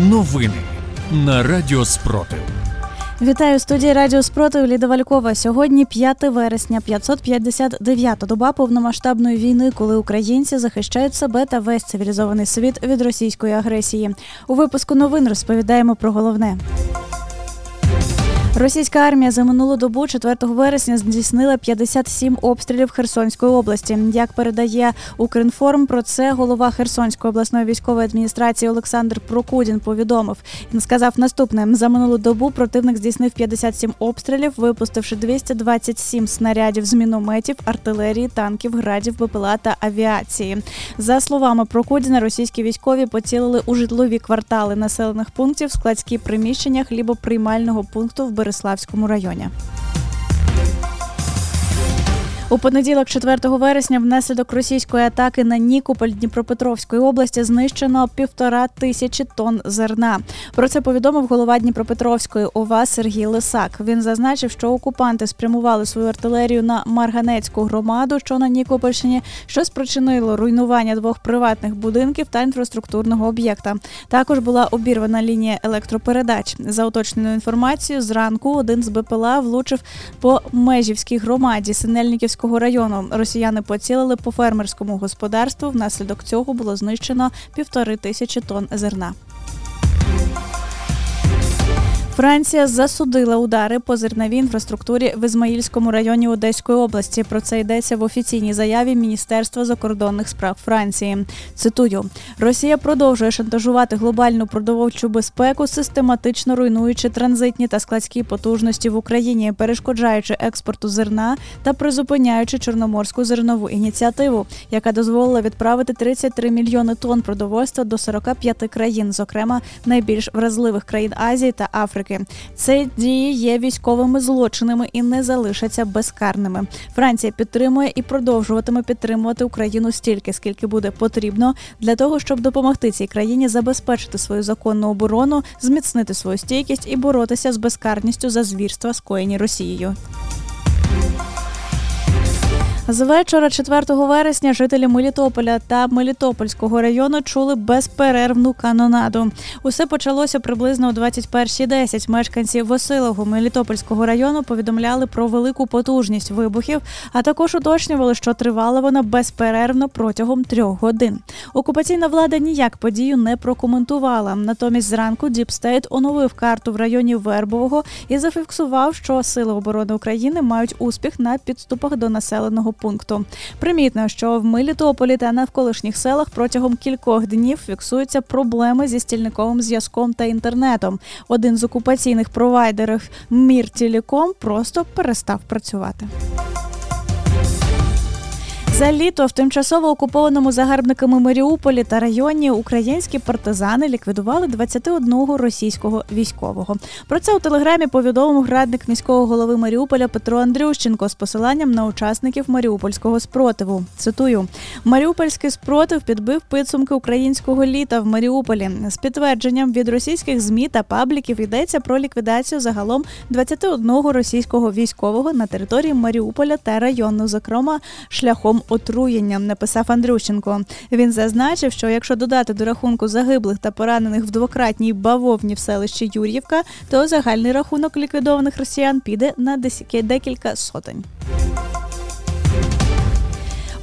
Новини на Радіо Спротив. Вітаю студії Радіо Спротив Ліда Валькова. Сьогодні 5 вересня, 559-та доба повномасштабної війни, коли українці захищають себе та весь цивілізований світ від російської агресії. У випуску новин розповідаємо про головне. Російська армія за минулу добу 4 вересня здійснила 57 обстрілів Херсонської області. Як передає Укрінформ, про це голова Херсонської обласної військової адміністрації Олександр Прокудін повідомив. Він сказав наступне: за минулу добу противник здійснив 57 обстрілів, випустивши 227 снарядів з мінометів, артилерії, танків, градів, БПЛА та авіації. За словами Прокудіна, російські військові поцілили у житлові квартали населених пунктів, складські приміщення хлібоприймального пункту в Береславському районі. У понеділок, 4 вересня, внаслідок російської атаки на Нікополь Дніпропетровської області знищено півтора тисячі тонн зерна. Про це повідомив голова Дніпропетровської ОВА Сергій Лисак. Він зазначив, що окупанти спрямували свою артилерію на Марганецьку громаду, що на Нікопольщині, що спричинило руйнування двох приватних будинків та інфраструктурного об'єкта. Також була обірвана лінія електропередач. За уточненою інформацією, зранку один з БПЛА влучив по межівській громаді Синельниківського Київського району. Росіяни поцілили по фермерському господарству. Внаслідок цього було знищено півтори тисячі тонн зерна. Франція засудила удари по зерновій інфраструктурі в Ізмаїльському районі Одеської області. Про це йдеться в офіційній заяві Міністерства закордонних справ Франції. Цитую: Росія продовжує шантажувати глобальну продовольчу безпеку, систематично руйнуючи транзитні та складські потужності в Україні, перешкоджаючи експорту зерна та призупиняючи чорноморську зернову ініціативу, яка дозволила відправити 33 мільйони тонн продовольства до 45 країн, зокрема найбільш вразливих країн Азії та Африки. Африки. Це дії є військовими злочинами і не залишаться безкарними. Франція підтримує і продовжуватиме підтримувати Україну стільки, скільки буде потрібно для того, щоб допомогти цій країні забезпечити свою законну оборону, зміцнити свою стійкість і боротися з безкарністю за звірства, скоєні Росією. З вечора 4 вересня жителі Мелітополя та Мелітопольського району чули безперервну канонаду. Усе почалося приблизно о 21.10. Мешканці Веселого Мелітопольського району повідомляли про велику потужність вибухів, а також уточнювали, що тривала вона безперервно протягом трьох годин. Окупаційна влада ніяк подію не прокоментувала. Натомість зранку DeepState оновив карту в районі Вербового і зафіксував, що сили оборони України мають успіх на підступах до населеного пункту. Примітно, що в Мелітополі та навколишніх селах протягом кількох днів фіксуються проблеми зі стільниковим зв'язком та інтернетом. Один з окупаційних провайдерів Міртіліком просто перестав працювати. За літо в тимчасово окупованому загарбниками Маріуполі та районі українські партизани ліквідували 21 російського військового. Про це у телеграмі повідомив градник міського голови Маріуполя Петро Андрющенко з посиланням на учасників Маріупольського спротиву. Цитую: Маріупольський спротив підбив підсумки українського літа в Маріуполі. З підтвердженням від російських змі та пабліків йдеться про ліквідацію загалом 21 російського військового на території Маріуполя та району, зокрема шляхом отруєнням, написав Андрющенко. Він зазначив, що якщо додати до рахунку загиблих та поранених в двократній бавовні в селищі Юр'ївка, то загальний рахунок ліквідованих росіян піде на декілька сотень.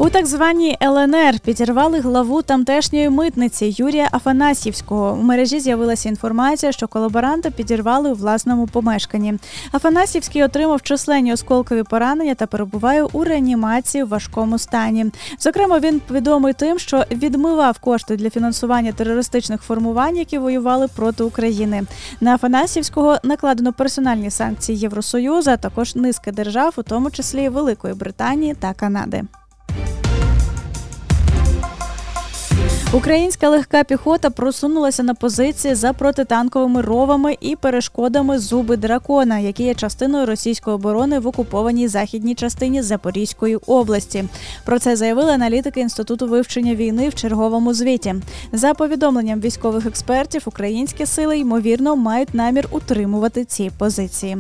У так званій ЛНР підірвали главу тамтешньої митниці Юрія Афанасьєвського. У мережі з'явилася інформація, що колаборанта підірвали у власному помешканні. Афанасьєвський отримав численні осколкові поранення та перебуває у реанімації в важкому стані. Зокрема, він відомий тим, що відмивав кошти для фінансування терористичних формувань, які воювали проти України. На Афанасьєвського накладено персональні санкції Євросоюзу, а також низки держав, у тому числі Великої Британії та Канади. Українська легка піхота просунулася на позиції за протитанковими ровами і перешкодами зуби дракона, які є частиною російської оборони в окупованій західній частині Запорізької області. Про це заявили аналітики інституту вивчення війни в черговому звіті. За повідомленням військових експертів, українські сили ймовірно мають намір утримувати ці позиції.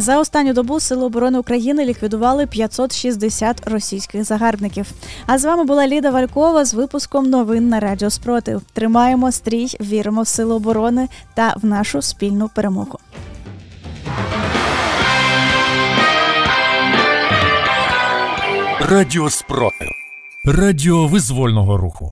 За останню добу Сили оборони України ліквідували 560 російських загарбників. А з вами була Ліда Валькова з випуском новин на Радіо Спротив. Тримаємо стрій, віримо в сили оборони та в нашу спільну перемогу. Радіо Спротив. Радіо визвольного руху.